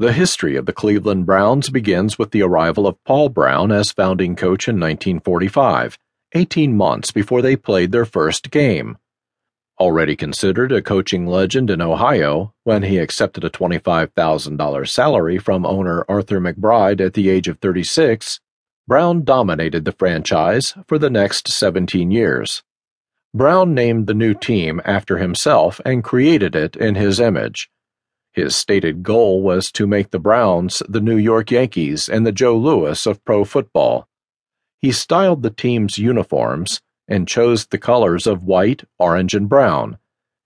The history of the Cleveland Browns begins with the arrival of Paul Brown as founding coach in 1945, 18 months before they played their first game. Already considered a coaching legend in Ohio, when he accepted a $25,000 salary from owner Arthur McBride at the age of 36, Brown dominated the franchise for the next 17 years. Brown named the new team after himself and created it in his image. His stated goal was to make the Browns the New York Yankees and the Joe Louis of pro football. He styled the team's uniforms and chose the colors of white, orange, and brown.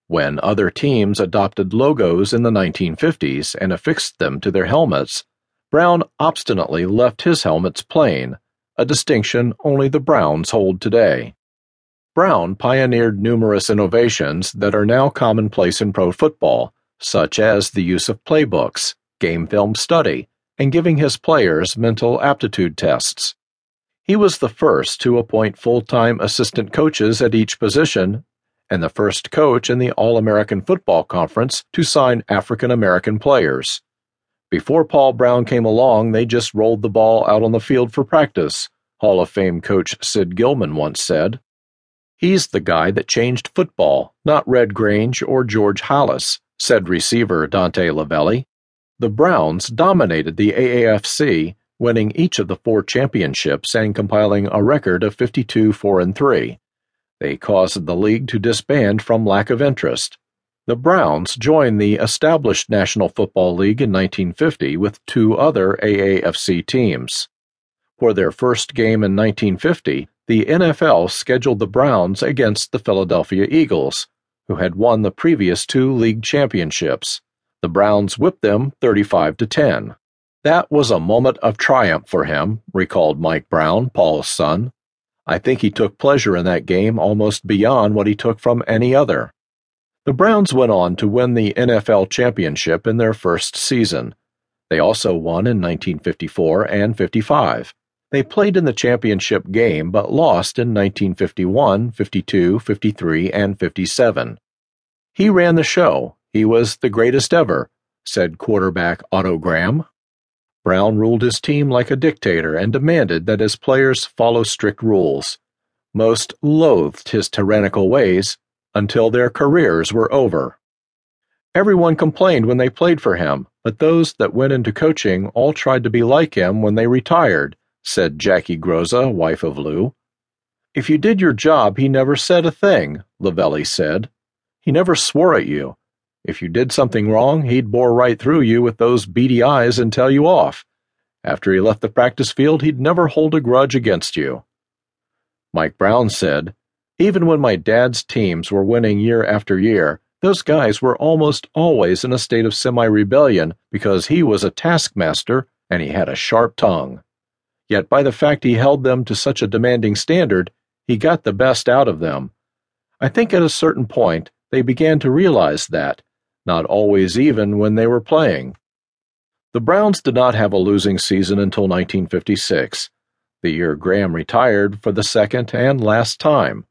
When other teams adopted logos in the 1950s and affixed them to their helmets, Brown obstinately left his helmets plain, a distinction only the Browns hold today. Brown pioneered numerous innovations that are now commonplace in pro football such as the use of playbooks, game film study, and giving his players mental aptitude tests. He was the first to appoint full time assistant coaches at each position and the first coach in the All American Football Conference to sign African American players. Before Paul Brown came along, they just rolled the ball out on the field for practice, Hall of Fame coach Sid Gilman once said. He's the guy that changed football, not Red Grange or George Halas, said receiver Dante Lavelli. The Browns dominated the AAFC, winning each of the four championships and compiling a record of 52 4 3. They caused the league to disband from lack of interest. The Browns joined the established National Football League in 1950 with two other AAFC teams. For their first game in 1950, the NFL scheduled the Browns against the Philadelphia Eagles, who had won the previous two league championships. The Browns whipped them 35 to 10. That was a moment of triumph for him, recalled Mike Brown, Paul's son. I think he took pleasure in that game almost beyond what he took from any other. The Browns went on to win the NFL championship in their first season. They also won in 1954 and 55. They played in the championship game but lost in 1951, 52, 53, and 57. He ran the show. He was the greatest ever, said quarterback Otto Graham. Brown ruled his team like a dictator and demanded that his players follow strict rules. Most loathed his tyrannical ways until their careers were over. Everyone complained when they played for him, but those that went into coaching all tried to be like him when they retired said Jackie Groza, wife of Lou. If you did your job, he never said a thing, Lavelli said. He never swore at you. If you did something wrong, he'd bore right through you with those beady eyes and tell you off. After he left the practice field, he'd never hold a grudge against you. Mike Brown said, Even when my dad's teams were winning year after year, those guys were almost always in a state of semi rebellion because he was a taskmaster and he had a sharp tongue. Yet by the fact he held them to such a demanding standard, he got the best out of them. I think at a certain point they began to realize that, not always even when they were playing. The Browns did not have a losing season until 1956, the year Graham retired for the second and last time.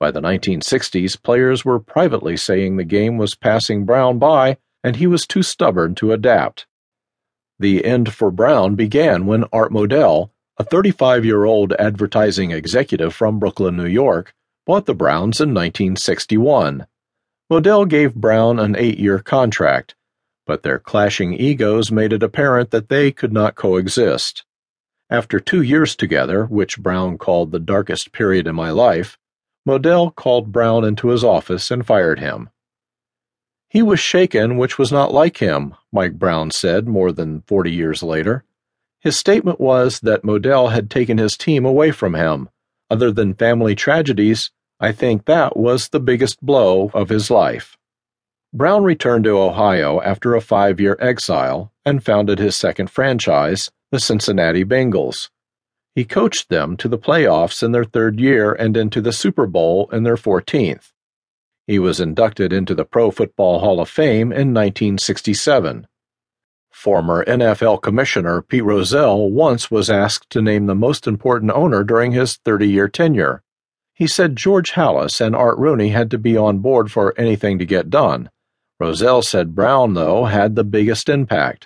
By the 1960s, players were privately saying the game was passing Brown by and he was too stubborn to adapt. The end for Brown began when Art Modell, a 35 year old advertising executive from Brooklyn, New York, bought the Browns in 1961. Modell gave Brown an eight year contract, but their clashing egos made it apparent that they could not coexist. After two years together, which Brown called the darkest period in my life, Modell called Brown into his office and fired him. He was shaken, which was not like him, Mike Brown said more than 40 years later. His statement was that Modell had taken his team away from him. Other than family tragedies, I think that was the biggest blow of his life. Brown returned to Ohio after a five year exile and founded his second franchise, the Cincinnati Bengals. He coached them to the playoffs in their third year and into the Super Bowl in their 14th. He was inducted into the Pro Football Hall of Fame in 1967. Former NFL Commissioner Pete Rozelle once was asked to name the most important owner during his 30 year tenure. He said George Halas and Art Rooney had to be on board for anything to get done. Rozelle said Brown, though, had the biggest impact.